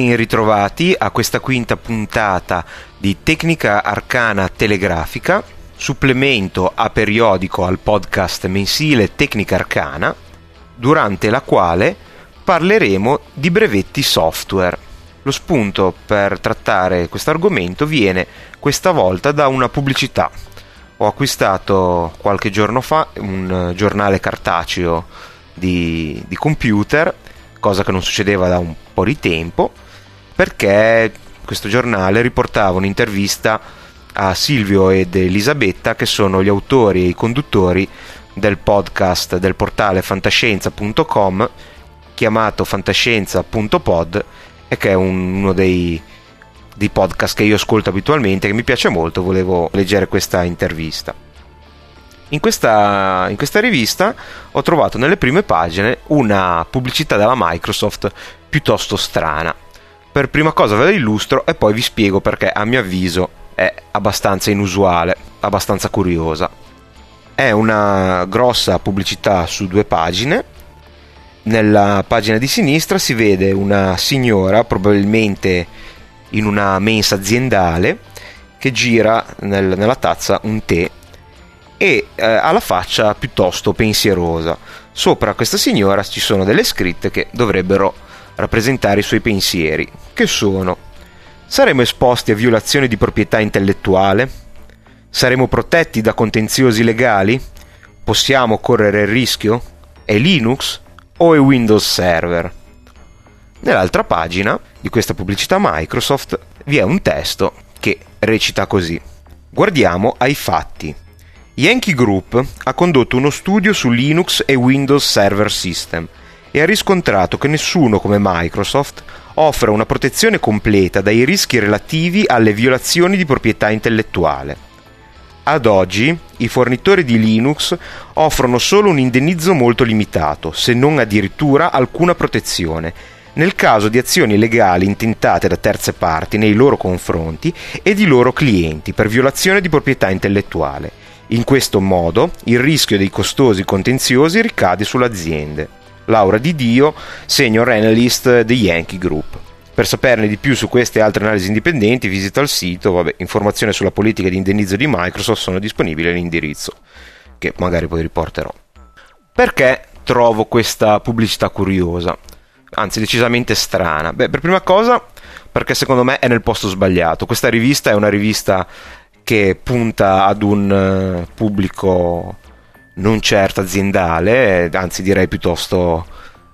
Ben ritrovati a questa quinta puntata di Tecnica Arcana Telegrafica, supplemento a periodico al podcast mensile Tecnica Arcana, durante la quale parleremo di brevetti software. Lo spunto per trattare questo argomento viene questa volta da una pubblicità. Ho acquistato qualche giorno fa un giornale cartaceo di, di computer, cosa che non succedeva da un po' di tempo, perché questo giornale riportava un'intervista a Silvio ed Elisabetta, che sono gli autori e i conduttori del podcast del portale fantascienza.com chiamato fantascienza.pod e che è un, uno dei, dei podcast che io ascolto abitualmente che mi piace molto, volevo leggere questa intervista. In questa, in questa, rivista ho trovato nelle prime pagine una pubblicità della Microsoft piuttosto strana. Per prima cosa ve la illustro e poi vi spiego perché a mio avviso è abbastanza inusuale, abbastanza curiosa. È una grossa pubblicità su due pagine. Nella pagina di sinistra si vede una signora, probabilmente in una mensa aziendale, che gira nel, nella tazza un tè e eh, ha la faccia piuttosto pensierosa. Sopra questa signora ci sono delle scritte che dovrebbero rappresentare i suoi pensieri, che sono Saremo esposti a violazioni di proprietà intellettuale? Saremo protetti da contenziosi legali? Possiamo correre il rischio? È Linux o è Windows Server? Nell'altra pagina di questa pubblicità Microsoft vi è un testo che recita così. Guardiamo ai fatti. Yankee Group ha condotto uno studio su Linux e Windows Server System e ha riscontrato che nessuno come Microsoft offre una protezione completa dai rischi relativi alle violazioni di proprietà intellettuale. Ad oggi i fornitori di Linux offrono solo un indennizzo molto limitato, se non addirittura alcuna protezione, nel caso di azioni legali intentate da terze parti nei loro confronti e di loro clienti per violazione di proprietà intellettuale in questo modo il rischio dei costosi contenziosi ricade sulle aziende. Laura Di Dio, senior analyst The Yankee Group. Per saperne di più su queste e altre analisi indipendenti visita il sito, vabbè, informazioni sulla politica di indennizzo di Microsoft sono disponibili all'indirizzo, che magari poi riporterò. Perché trovo questa pubblicità curiosa? Anzi, decisamente strana. Beh, per prima cosa, perché secondo me è nel posto sbagliato. Questa rivista è una rivista che punta ad un eh, pubblico non certo aziendale, anzi direi piuttosto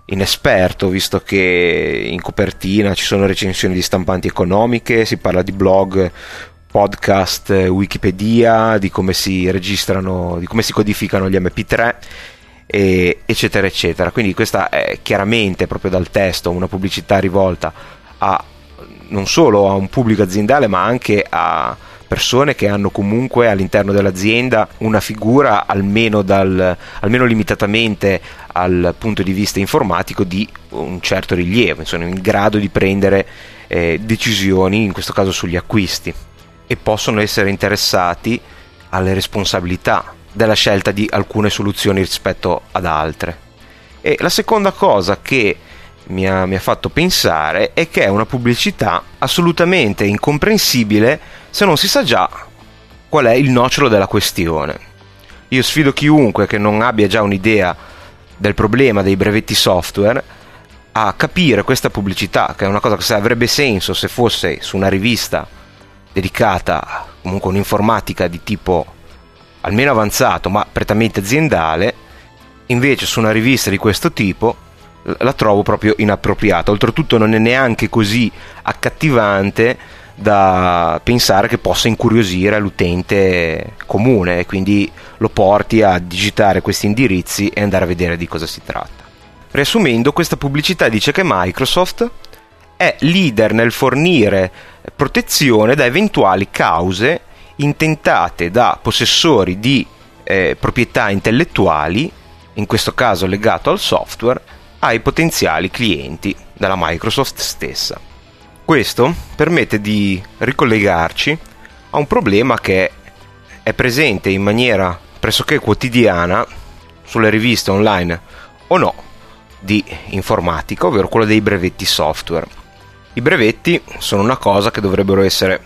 inesperto, visto che in copertina ci sono recensioni di stampanti economiche, si parla di blog, podcast, Wikipedia, di come si registrano, di come si codificano gli MP3, e, eccetera, eccetera. Quindi questa è chiaramente proprio dal testo una pubblicità rivolta a non solo a un pubblico aziendale, ma anche a persone che hanno comunque all'interno dell'azienda una figura almeno, dal, almeno limitatamente al punto di vista informatico di un certo rilievo, sono in grado di prendere eh, decisioni, in questo caso sugli acquisti, e possono essere interessati alle responsabilità della scelta di alcune soluzioni rispetto ad altre. E la seconda cosa che mi ha, mi ha fatto pensare è che è una pubblicità assolutamente incomprensibile se non si sa già qual è il nocciolo della questione. Io sfido chiunque che non abbia già un'idea del problema dei brevetti software a capire questa pubblicità, che è una cosa che avrebbe senso se fosse su una rivista dedicata comunque a un'informatica di tipo almeno avanzato ma prettamente aziendale, invece su una rivista di questo tipo la trovo proprio inappropriata. Oltretutto non è neanche così accattivante da pensare che possa incuriosire l'utente comune e quindi lo porti a digitare questi indirizzi e andare a vedere di cosa si tratta. Riassumendo, questa pubblicità dice che Microsoft è leader nel fornire protezione da eventuali cause intentate da possessori di eh, proprietà intellettuali, in questo caso legato al software, ai potenziali clienti della Microsoft stessa. Questo permette di ricollegarci a un problema che è presente in maniera pressoché quotidiana sulle riviste online o no di informatica, ovvero quello dei brevetti software. I brevetti sono una cosa che dovrebbero essere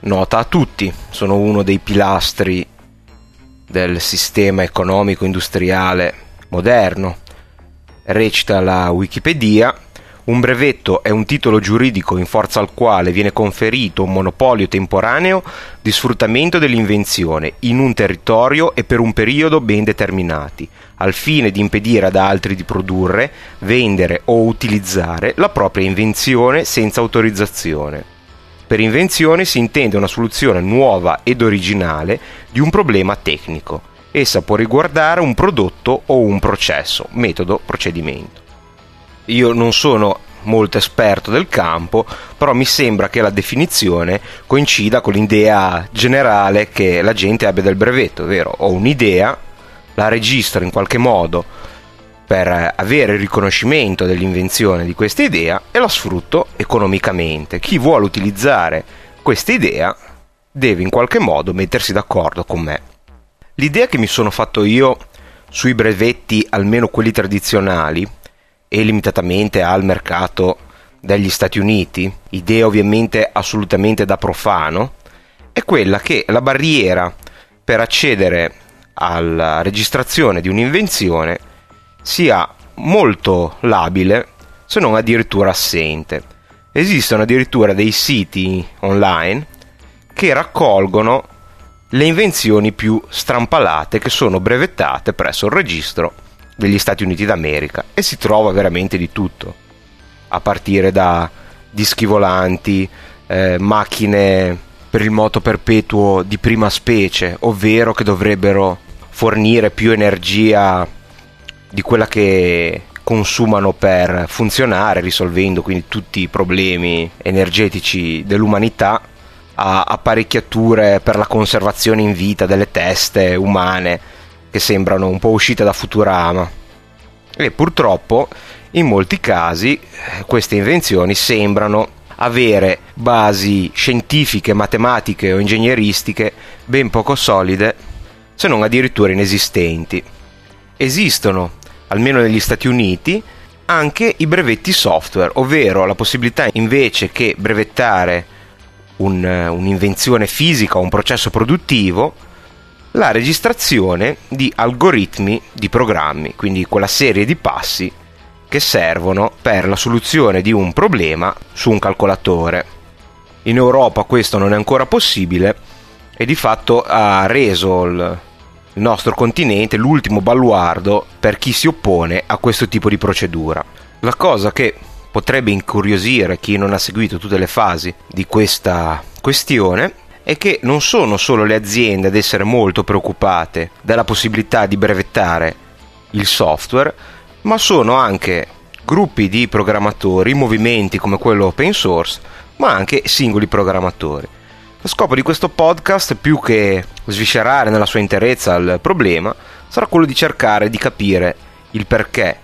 nota a tutti, sono uno dei pilastri del sistema economico industriale moderno. Recita la Wikipedia un brevetto è un titolo giuridico in forza al quale viene conferito un monopolio temporaneo di sfruttamento dell'invenzione in un territorio e per un periodo ben determinati, al fine di impedire ad altri di produrre, vendere o utilizzare la propria invenzione senza autorizzazione. Per invenzione si intende una soluzione nuova ed originale di un problema tecnico. Essa può riguardare un prodotto o un processo, metodo, procedimento. Io non sono molto esperto del campo, però mi sembra che la definizione coincida con l'idea generale che la gente abbia del brevetto, ovvero ho un'idea, la registro in qualche modo per avere il riconoscimento dell'invenzione di questa idea e la sfrutto economicamente. Chi vuole utilizzare questa idea deve in qualche modo mettersi d'accordo con me. L'idea che mi sono fatto io sui brevetti, almeno quelli tradizionali, e limitatamente al mercato degli Stati Uniti, idea ovviamente assolutamente da profano, è quella che la barriera per accedere alla registrazione di un'invenzione sia molto labile, se non addirittura assente. Esistono addirittura dei siti online che raccolgono le invenzioni più strampalate che sono brevettate presso il registro degli Stati Uniti d'America e si trova veramente di tutto, a partire da dischi volanti, eh, macchine per il moto perpetuo di prima specie, ovvero che dovrebbero fornire più energia di quella che consumano per funzionare, risolvendo quindi tutti i problemi energetici dell'umanità, a apparecchiature per la conservazione in vita delle teste umane che sembrano un po' uscite da Futurama. E purtroppo in molti casi eh, queste invenzioni sembrano avere basi scientifiche, matematiche o ingegneristiche ben poco solide, se non addirittura inesistenti. Esistono, almeno negli Stati Uniti, anche i brevetti software, ovvero la possibilità invece che brevettare un, eh, un'invenzione fisica o un processo produttivo, la registrazione di algoritmi di programmi, quindi quella serie di passi che servono per la soluzione di un problema su un calcolatore. In Europa questo non è ancora possibile e di fatto ha reso il nostro continente l'ultimo baluardo per chi si oppone a questo tipo di procedura. La cosa che potrebbe incuriosire chi non ha seguito tutte le fasi di questa questione è che non sono solo le aziende ad essere molto preoccupate dalla possibilità di brevettare il software, ma sono anche gruppi di programmatori, movimenti come quello open source, ma anche singoli programmatori. Lo scopo di questo podcast, più che sviscerare nella sua interezza il problema, sarà quello di cercare di capire il perché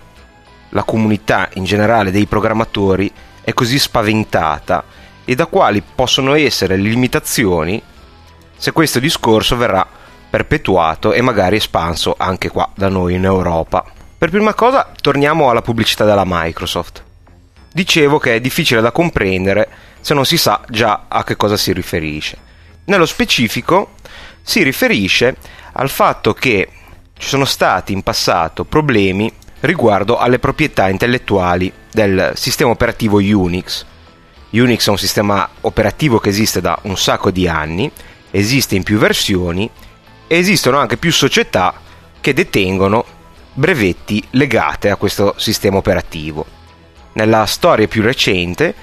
la comunità in generale dei programmatori è così spaventata e da quali possono essere le limitazioni se questo discorso verrà perpetuato e magari espanso anche qua da noi in Europa. Per prima cosa torniamo alla pubblicità della Microsoft. Dicevo che è difficile da comprendere se non si sa già a che cosa si riferisce. Nello specifico si riferisce al fatto che ci sono stati in passato problemi riguardo alle proprietà intellettuali del sistema operativo Unix Unix è un sistema operativo che esiste da un sacco di anni, esiste in più versioni e esistono anche più società che detengono brevetti legate a questo sistema operativo. Nella storia più recente,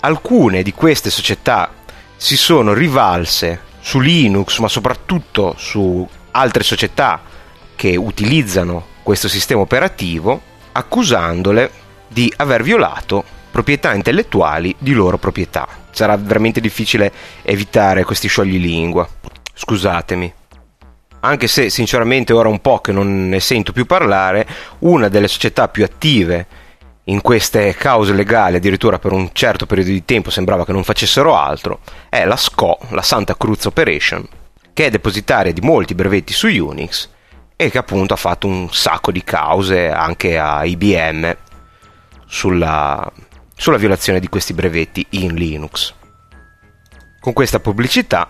alcune di queste società si sono rivalse su Linux, ma soprattutto su altre società che utilizzano questo sistema operativo, accusandole di aver violato proprietà intellettuali di loro proprietà. Sarà veramente difficile evitare questi scioglilingua. Scusatemi. Anche se sinceramente ora un po' che non ne sento più parlare, una delle società più attive in queste cause legali, addirittura per un certo periodo di tempo sembrava che non facessero altro, è la SCO, la Santa Cruz Operation, che è depositaria di molti brevetti su Unix e che appunto ha fatto un sacco di cause anche a IBM sulla sulla violazione di questi brevetti in Linux. Con questa pubblicità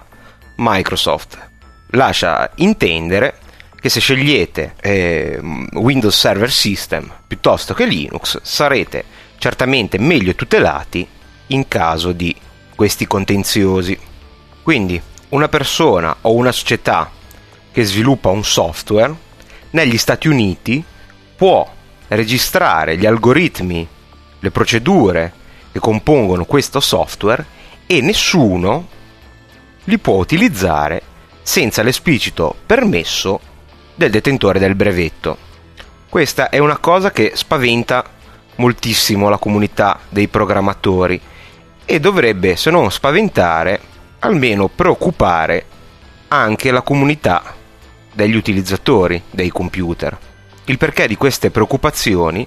Microsoft lascia intendere che se scegliete eh, Windows Server System piuttosto che Linux sarete certamente meglio tutelati in caso di questi contenziosi. Quindi una persona o una società che sviluppa un software negli Stati Uniti può registrare gli algoritmi, le procedure che compongono questo software e nessuno li può utilizzare senza l'esplicito permesso del detentore del brevetto. Questa è una cosa che spaventa moltissimo la comunità dei programmatori e dovrebbe, se non spaventare, almeno preoccupare anche la comunità degli utilizzatori dei computer. Il perché di queste preoccupazioni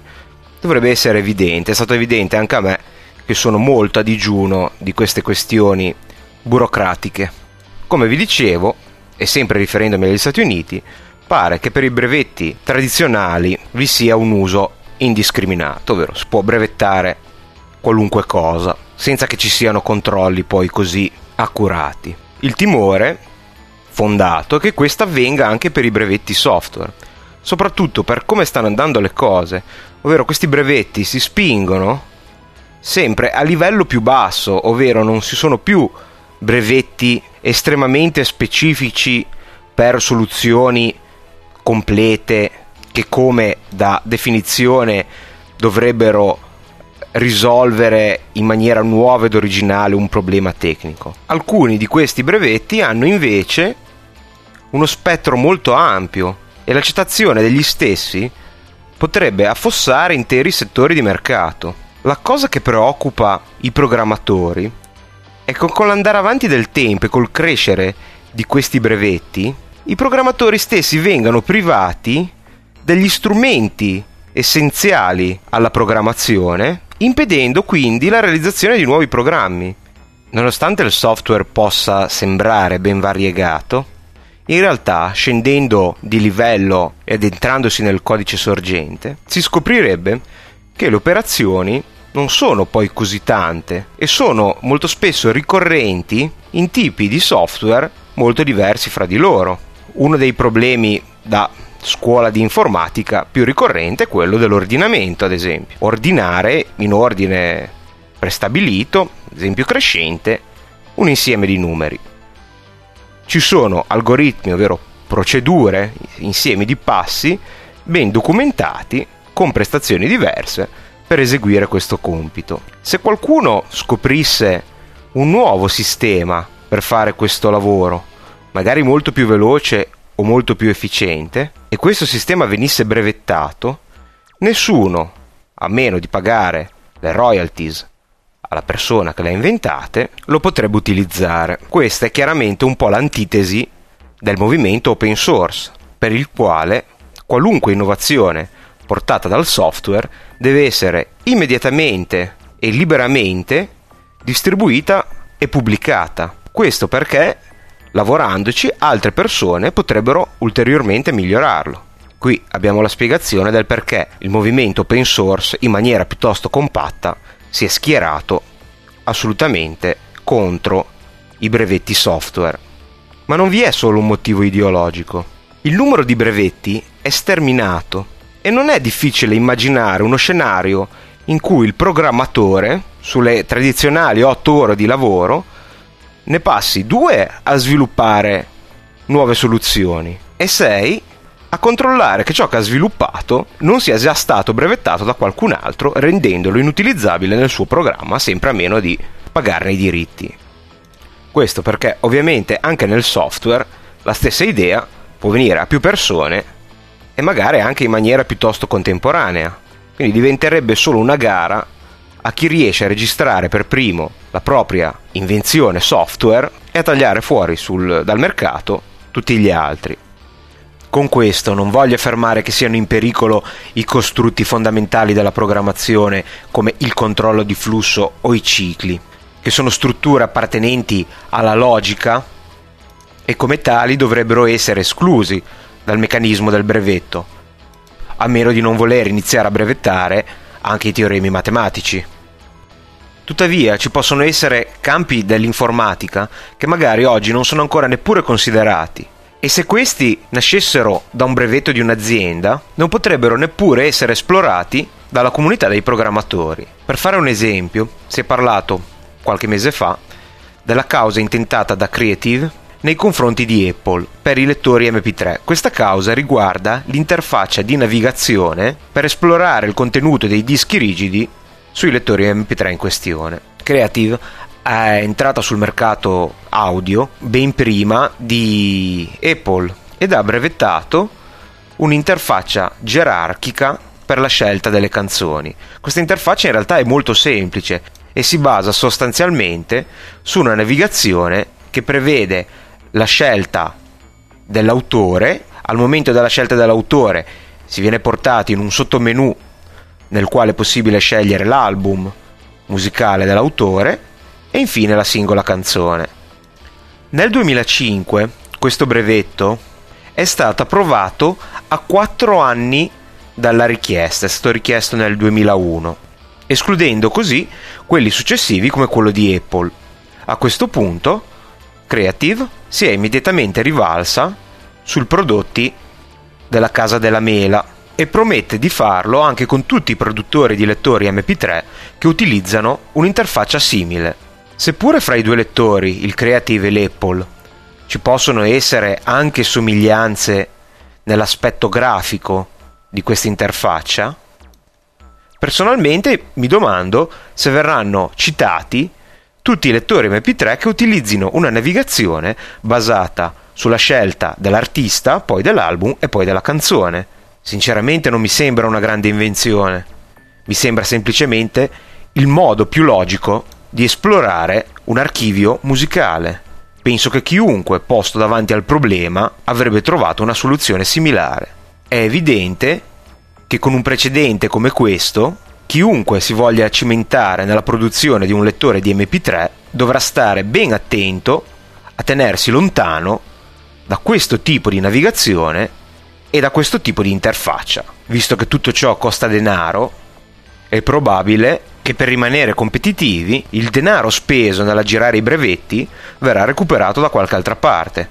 dovrebbe essere evidente, è stato evidente anche a me che sono molto a digiuno di queste questioni burocratiche. Come vi dicevo, e sempre riferendomi agli Stati Uniti, pare che per i brevetti tradizionali vi sia un uso indiscriminato, ovvero si può brevettare qualunque cosa senza che ci siano controlli poi così accurati. Il timore fondato è che questo avvenga anche per i brevetti software, soprattutto per come stanno andando le cose, ovvero questi brevetti si spingono sempre a livello più basso, ovvero non si sono più brevetti estremamente specifici per soluzioni complete che come da definizione dovrebbero risolvere in maniera nuova ed originale un problema tecnico. Alcuni di questi brevetti hanno invece uno spettro molto ampio e l'accettazione degli stessi potrebbe affossare interi settori di mercato. La cosa che preoccupa i programmatori è che con l'andare avanti del tempo e col crescere di questi brevetti i programmatori stessi vengano privati degli strumenti essenziali alla programmazione, impedendo quindi la realizzazione di nuovi programmi. Nonostante il software possa sembrare ben variegato, in realtà, scendendo di livello e addentrandosi nel codice sorgente, si scoprirebbe che le operazioni non sono poi così tante e sono molto spesso ricorrenti in tipi di software molto diversi fra di loro uno dei problemi da scuola di informatica più ricorrente è quello dell'ordinamento, ad esempio. Ordinare in ordine prestabilito, ad esempio crescente, un insieme di numeri. Ci sono algoritmi, ovvero procedure, insiemi di passi ben documentati con prestazioni diverse per eseguire questo compito. Se qualcuno scoprisse un nuovo sistema per fare questo lavoro, magari molto più veloce o molto più efficiente, e questo sistema venisse brevettato, nessuno, a meno di pagare le royalties alla persona che le ha inventate, lo potrebbe utilizzare. Questa è chiaramente un po' l'antitesi del movimento open source, per il quale qualunque innovazione portata dal software deve essere immediatamente e liberamente distribuita e pubblicata. Questo perché lavorandoci altre persone potrebbero ulteriormente migliorarlo. Qui abbiamo la spiegazione del perché il movimento open source in maniera piuttosto compatta si è schierato assolutamente contro i brevetti software. Ma non vi è solo un motivo ideologico. Il numero di brevetti è sterminato e non è difficile immaginare uno scenario in cui il programmatore, sulle tradizionali 8 ore di lavoro, ne passi due a sviluppare nuove soluzioni e sei a controllare che ciò che ha sviluppato non sia già stato brevettato da qualcun altro, rendendolo inutilizzabile nel suo programma, sempre a meno di pagarne i diritti. Questo perché ovviamente anche nel software la stessa idea può venire a più persone e magari anche in maniera piuttosto contemporanea. Quindi diventerebbe solo una gara a chi riesce a registrare per primo la propria invenzione software e a tagliare fuori sul, dal mercato tutti gli altri. Con questo non voglio affermare che siano in pericolo i costrutti fondamentali della programmazione come il controllo di flusso o i cicli, che sono strutture appartenenti alla logica e come tali dovrebbero essere esclusi dal meccanismo del brevetto, a meno di non voler iniziare a brevettare anche i teoremi matematici. Tuttavia ci possono essere campi dell'informatica che magari oggi non sono ancora neppure considerati e se questi nascessero da un brevetto di un'azienda non potrebbero neppure essere esplorati dalla comunità dei programmatori. Per fare un esempio, si è parlato qualche mese fa della causa intentata da Creative nei confronti di Apple per i lettori MP3. Questa causa riguarda l'interfaccia di navigazione per esplorare il contenuto dei dischi rigidi sui lettori MP3 in questione. Creative è entrata sul mercato audio ben prima di Apple ed ha brevettato un'interfaccia gerarchica per la scelta delle canzoni. Questa interfaccia in realtà è molto semplice e si basa sostanzialmente su una navigazione che prevede la scelta dell'autore, al momento della scelta dell'autore si viene portati in un sottomenu nel quale è possibile scegliere l'album musicale dell'autore e infine la singola canzone. Nel 2005 questo brevetto è stato approvato a 4 anni dalla richiesta, è stato richiesto nel 2001, escludendo così quelli successivi come quello di Apple. A questo punto Creative si è immediatamente rivalsa sui prodotti della Casa della Mela e promette di farlo anche con tutti i produttori di lettori MP3 che utilizzano un'interfaccia simile. Seppure fra i due lettori, il Creative e l'Apple, ci possono essere anche somiglianze nell'aspetto grafico di questa interfaccia, personalmente mi domando se verranno citati tutti i lettori MP3 che utilizzino una navigazione basata sulla scelta dell'artista, poi dell'album e poi della canzone. Sinceramente non mi sembra una grande invenzione, mi sembra semplicemente il modo più logico di esplorare un archivio musicale. Penso che chiunque posto davanti al problema avrebbe trovato una soluzione similare. È evidente che con un precedente come questo Chiunque si voglia cimentare nella produzione di un lettore di MP3 dovrà stare ben attento a tenersi lontano da questo tipo di navigazione e da questo tipo di interfaccia. Visto che tutto ciò costa denaro, è probabile che per rimanere competitivi il denaro speso nell'aggirare i brevetti verrà recuperato da qualche altra parte,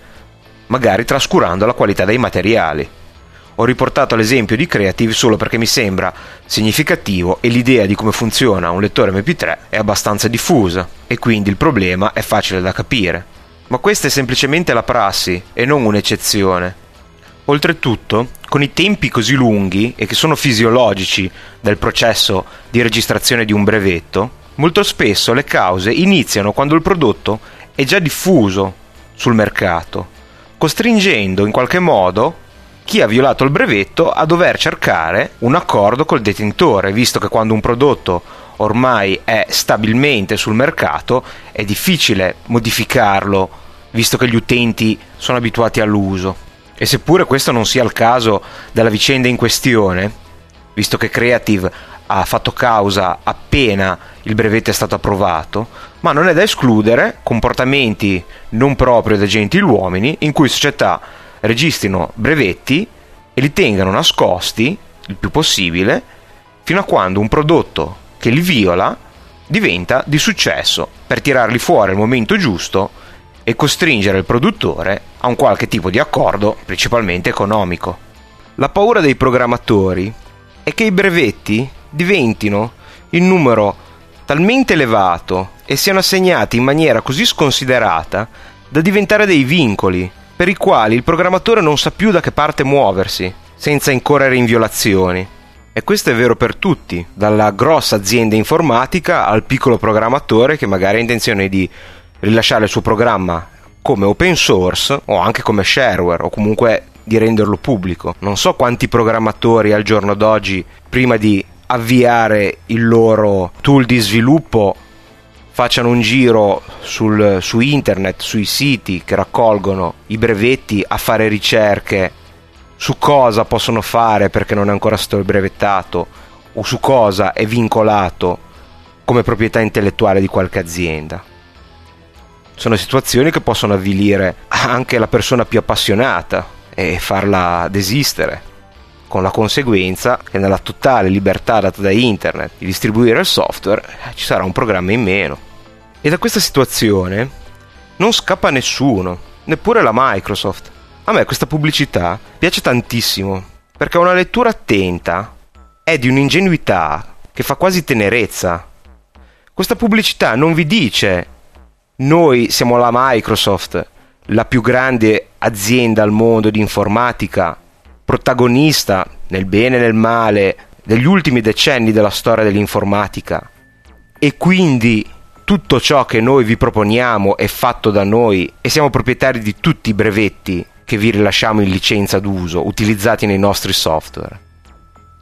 magari trascurando la qualità dei materiali. Ho riportato l'esempio di Creative solo perché mi sembra significativo e l'idea di come funziona un lettore MP3 è abbastanza diffusa e quindi il problema è facile da capire. Ma questa è semplicemente la prassi e non un'eccezione. Oltretutto, con i tempi così lunghi e che sono fisiologici del processo di registrazione di un brevetto, molto spesso le cause iniziano quando il prodotto è già diffuso sul mercato, costringendo in qualche modo chi ha violato il brevetto a dover cercare un accordo col detentore, visto che quando un prodotto ormai è stabilmente sul mercato è difficile modificarlo, visto che gli utenti sono abituati all'uso. E seppure questo non sia il caso della vicenda in questione, visto che Creative ha fatto causa appena il brevetto è stato approvato, ma non è da escludere comportamenti non propri da gentiluomini in cui società registrino brevetti e li tengano nascosti il più possibile fino a quando un prodotto che li viola diventa di successo per tirarli fuori al momento giusto e costringere il produttore a un qualche tipo di accordo, principalmente economico. La paura dei programmatori è che i brevetti diventino in numero talmente elevato e siano assegnati in maniera così sconsiderata da diventare dei vincoli per i quali il programmatore non sa più da che parte muoversi, senza incorrere in violazioni. E questo è vero per tutti, dalla grossa azienda informatica al piccolo programmatore che magari ha intenzione di rilasciare il suo programma come open source o anche come shareware o comunque di renderlo pubblico. Non so quanti programmatori al giorno d'oggi, prima di avviare il loro tool di sviluppo, facciano un giro sul, su internet, sui siti che raccolgono i brevetti a fare ricerche su cosa possono fare perché non è ancora stato brevettato o su cosa è vincolato come proprietà intellettuale di qualche azienda. Sono situazioni che possono avvilire anche la persona più appassionata e farla desistere. con la conseguenza che nella totale libertà data da internet di distribuire il software eh, ci sarà un programma in meno. E da questa situazione non scappa nessuno, neppure la Microsoft. A me questa pubblicità piace tantissimo, perché una lettura attenta è di un'ingenuità che fa quasi tenerezza. Questa pubblicità non vi dice noi siamo la Microsoft, la più grande azienda al mondo di informatica, protagonista nel bene e nel male degli ultimi decenni della storia dell'informatica e quindi tutto ciò che noi vi proponiamo è fatto da noi e siamo proprietari di tutti i brevetti che vi rilasciamo in licenza d'uso utilizzati nei nostri software.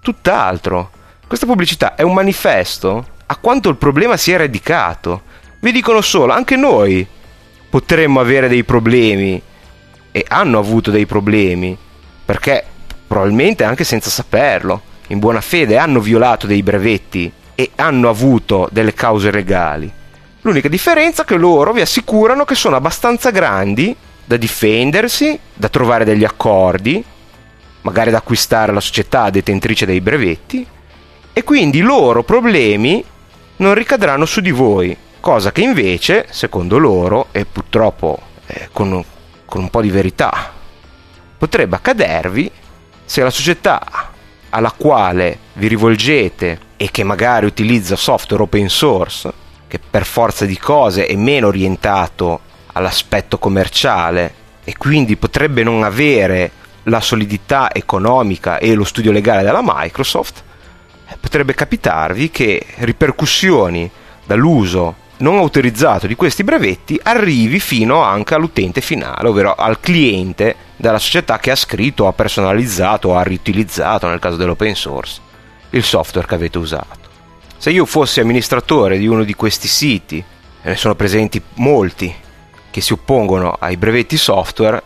Tutt'altro. Questa pubblicità è un manifesto a quanto il problema sia radicato. Vi dicono solo, anche noi potremmo avere dei problemi e hanno avuto dei problemi perché probabilmente anche senza saperlo, in buona fede hanno violato dei brevetti e hanno avuto delle cause legali. L'unica differenza è che loro vi assicurano che sono abbastanza grandi da difendersi, da trovare degli accordi, magari da acquistare la società detentrice dei brevetti, e quindi i loro problemi non ricadranno su di voi, cosa che invece, secondo loro, e purtroppo eh, con, con un po' di verità, potrebbe accadervi se la società alla quale vi rivolgete e che magari utilizza software open source, che per forza di cose è meno orientato all'aspetto commerciale e quindi potrebbe non avere la solidità economica e lo studio legale della Microsoft, potrebbe capitarvi che ripercussioni dall'uso non autorizzato di questi brevetti arrivi fino anche all'utente finale, ovvero al cliente della società che ha scritto, ha personalizzato o ha riutilizzato, nel caso dell'open source, il software che avete usato. Se io fossi amministratore di uno di questi siti, e ne sono presenti molti che si oppongono ai brevetti software,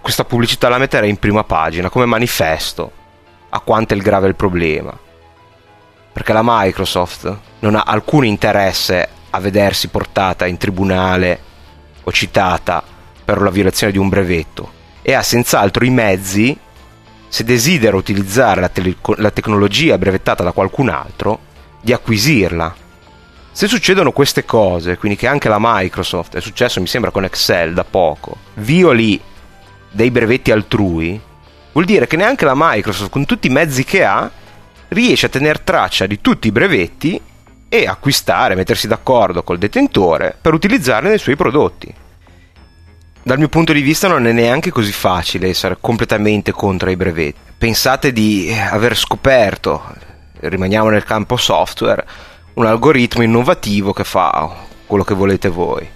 questa pubblicità la metterei in prima pagina come manifesto a quanto è il grave il problema. Perché la Microsoft non ha alcun interesse a vedersi portata in tribunale o citata per la violazione di un brevetto e ha senz'altro i mezzi, se desidera utilizzare la, tele- la tecnologia brevettata da qualcun altro, di acquisirla. Se succedono queste cose, quindi che anche la Microsoft, è successo mi sembra con Excel da poco, violi dei brevetti altrui, vuol dire che neanche la Microsoft, con tutti i mezzi che ha, riesce a tenere traccia di tutti i brevetti e acquistare, mettersi d'accordo col detentore per utilizzarli nei suoi prodotti. Dal mio punto di vista non è neanche così facile essere completamente contro i brevetti. Pensate di aver scoperto, rimaniamo nel campo software, un algoritmo innovativo che fa quello che volete voi.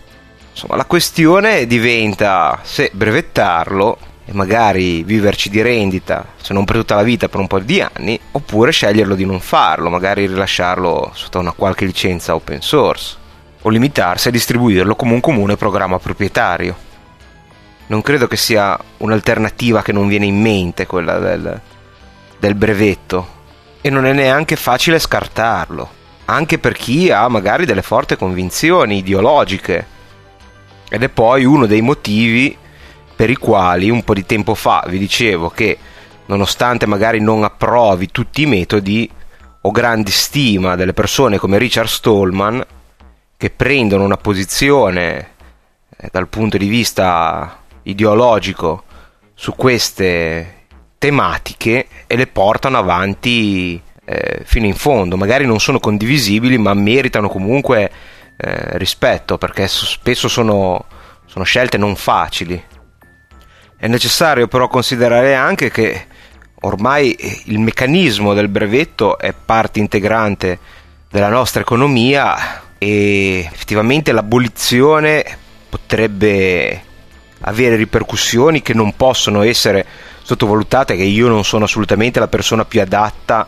Insomma, la questione diventa se brevettarlo e magari viverci di rendita, se non per tutta la vita, per un po' di anni, oppure sceglierlo di non farlo, magari rilasciarlo sotto una qualche licenza open source, o limitarsi a distribuirlo come un comune programma proprietario. Non credo che sia un'alternativa che non viene in mente quella del, del brevetto, e non è neanche facile scartarlo, anche per chi ha magari delle forti convinzioni ideologiche. Ed è poi uno dei motivi per i quali un po' di tempo fa vi dicevo che nonostante magari non approvi tutti i metodi, ho grande stima delle persone come Richard Stallman che prendono una posizione eh, dal punto di vista ideologico su queste tematiche e le portano avanti eh, fino in fondo. Magari non sono condivisibili, ma meritano comunque eh, rispetto perché spesso sono, sono scelte non facili. È necessario però considerare anche che ormai il meccanismo del brevetto è parte integrante della nostra economia e effettivamente l'abolizione potrebbe avere ripercussioni che non possono essere sottovalutate, che io non sono assolutamente la persona più adatta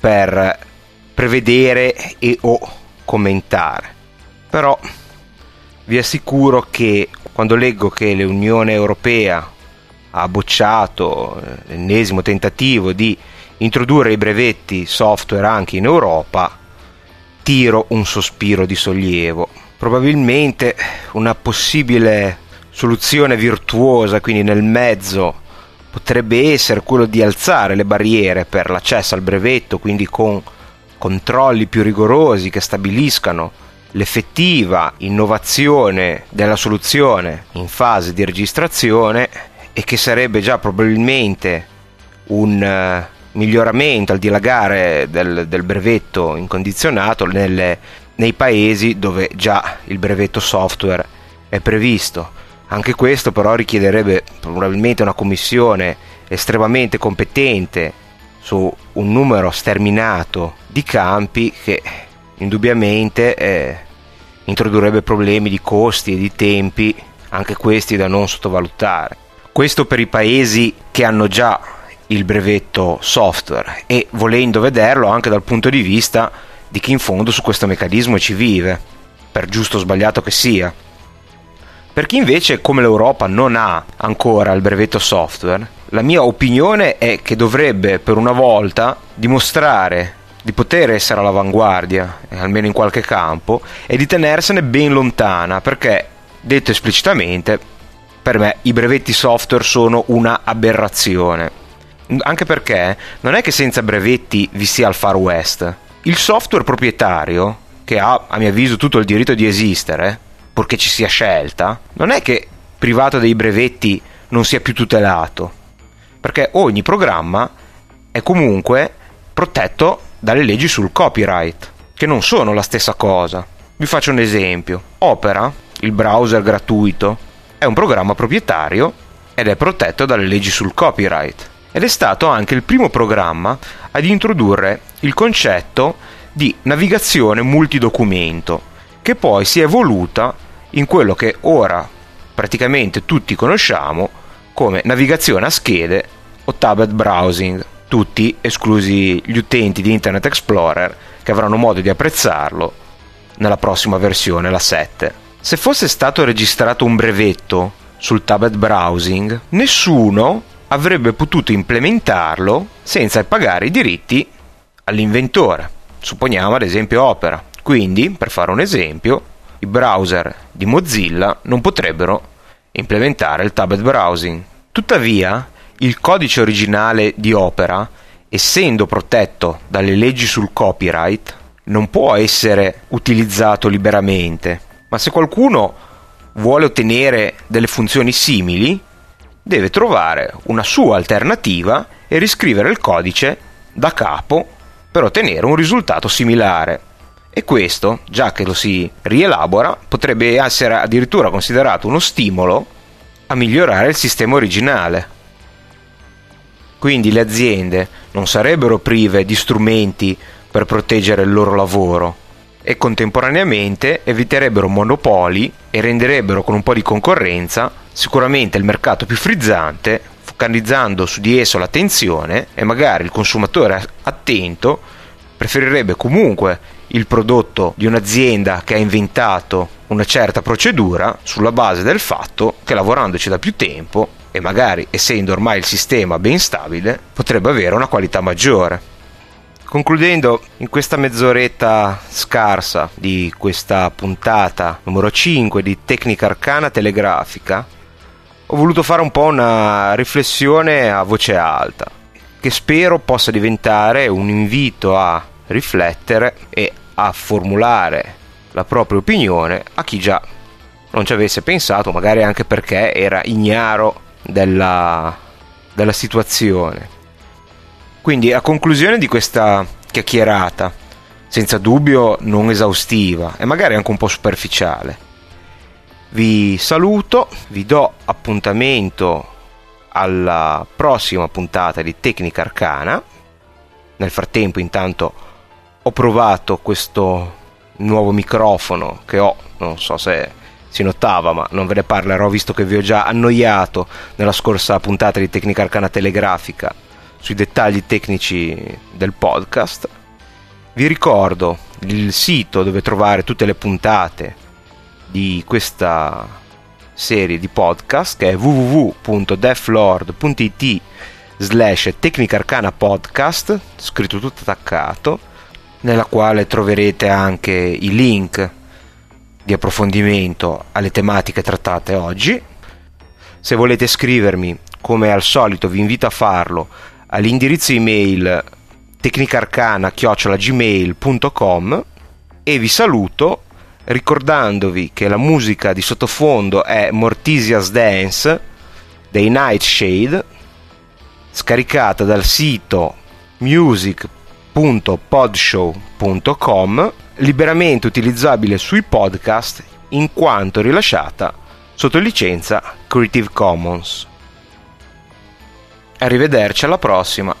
per prevedere e o commentare. Però vi assicuro che quando leggo che l'Unione Europea ha bocciato eh, l'ennesimo tentativo di introdurre i brevetti software anche in Europa, tiro un sospiro di sollievo. Probabilmente una possibile soluzione virtuosa, quindi nel mezzo potrebbe essere quello di alzare le barriere per l'accesso al brevetto, quindi con controlli più rigorosi che stabiliscano l'effettiva innovazione della soluzione in fase di registrazione e che sarebbe già probabilmente un uh, miglioramento al dilagare del, del brevetto incondizionato nelle, nei paesi dove già il brevetto software è previsto. Anche questo però richiederebbe probabilmente una commissione estremamente competente su un numero sterminato di campi che indubbiamente eh, introdurrebbe problemi di costi e di tempi, anche questi da non sottovalutare. Questo per i paesi che hanno già il brevetto software e volendo vederlo anche dal punto di vista di chi in fondo su questo meccanismo ci vive, per giusto o sbagliato che sia. Per chi invece come l'Europa non ha ancora il brevetto software, la mia opinione è che dovrebbe per una volta dimostrare di poter essere all'avanguardia, almeno in qualche campo, e di tenersene ben lontana, perché, detto esplicitamente, per me i brevetti software sono una aberrazione. Anche perché non è che senza brevetti vi sia il Far West. Il software proprietario, che ha a mio avviso tutto il diritto di esistere, purché ci sia scelta, non è che privato dei brevetti non sia più tutelato, perché ogni programma è comunque protetto dalle leggi sul copyright, che non sono la stessa cosa. Vi faccio un esempio. Opera, il browser gratuito, è un programma proprietario ed è protetto dalle leggi sul copyright. Ed è stato anche il primo programma ad introdurre il concetto di navigazione multidocumento, che poi si è evoluta in quello che ora praticamente tutti conosciamo come navigazione a schede o tablet browsing, tutti esclusi gli utenti di Internet Explorer che avranno modo di apprezzarlo nella prossima versione, la 7. Se fosse stato registrato un brevetto sul tablet browsing, nessuno avrebbe potuto implementarlo senza pagare i diritti all'inventore. Supponiamo ad esempio Opera. Quindi, per fare un esempio, i browser di Mozilla non potrebbero implementare il tablet browsing. Tuttavia, il codice originale di Opera, essendo protetto dalle leggi sul copyright, non può essere utilizzato liberamente, ma se qualcuno vuole ottenere delle funzioni simili, deve trovare una sua alternativa e riscrivere il codice da capo per ottenere un risultato similare e questo, già che lo si rielabora, potrebbe essere addirittura considerato uno stimolo a migliorare il sistema originale. Quindi le aziende non sarebbero prive di strumenti per proteggere il loro lavoro e contemporaneamente eviterebbero monopoli e renderebbero con un po' di concorrenza sicuramente il mercato più frizzante, focalizzando su di esso l'attenzione e magari il consumatore attento preferirebbe comunque il prodotto di un'azienda che ha inventato una certa procedura sulla base del fatto che lavorandoci da più tempo e magari essendo ormai il sistema ben stabile potrebbe avere una qualità maggiore. Concludendo, in questa mezz'oretta scarsa di questa puntata numero 5 di Tecnica Arcana Telegrafica, ho voluto fare un po' una riflessione a voce alta, che spero possa diventare un invito a riflettere e a formulare la propria opinione a chi già non ci avesse pensato, magari anche perché era ignaro della, della situazione. Quindi a conclusione di questa chiacchierata, senza dubbio non esaustiva e magari anche un po' superficiale, vi saluto, vi do appuntamento alla prossima puntata di Tecnica Arcana. Nel frattempo intanto ho provato questo nuovo microfono che ho, non so se si notava, ma non ve ne parlerò visto che vi ho già annoiato nella scorsa puntata di Tecnica Arcana Telegrafica sui dettagli tecnici del podcast. Vi ricordo il sito dove trovare tutte le puntate di questa serie di podcast che è www.deflord.it slash Tecnica Arcana Podcast scritto tutto attaccato nella quale troverete anche i link di approfondimento alle tematiche trattate oggi. Se volete scrivermi come al solito vi invito a farlo all'indirizzo email tecnicarcana-gmail.com e vi saluto ricordandovi che la musica di sottofondo è Mortisia's Dance dei Nightshade scaricata dal sito music.podshow.com liberamente utilizzabile sui podcast in quanto rilasciata sotto licenza Creative Commons. Arrivederci alla prossima.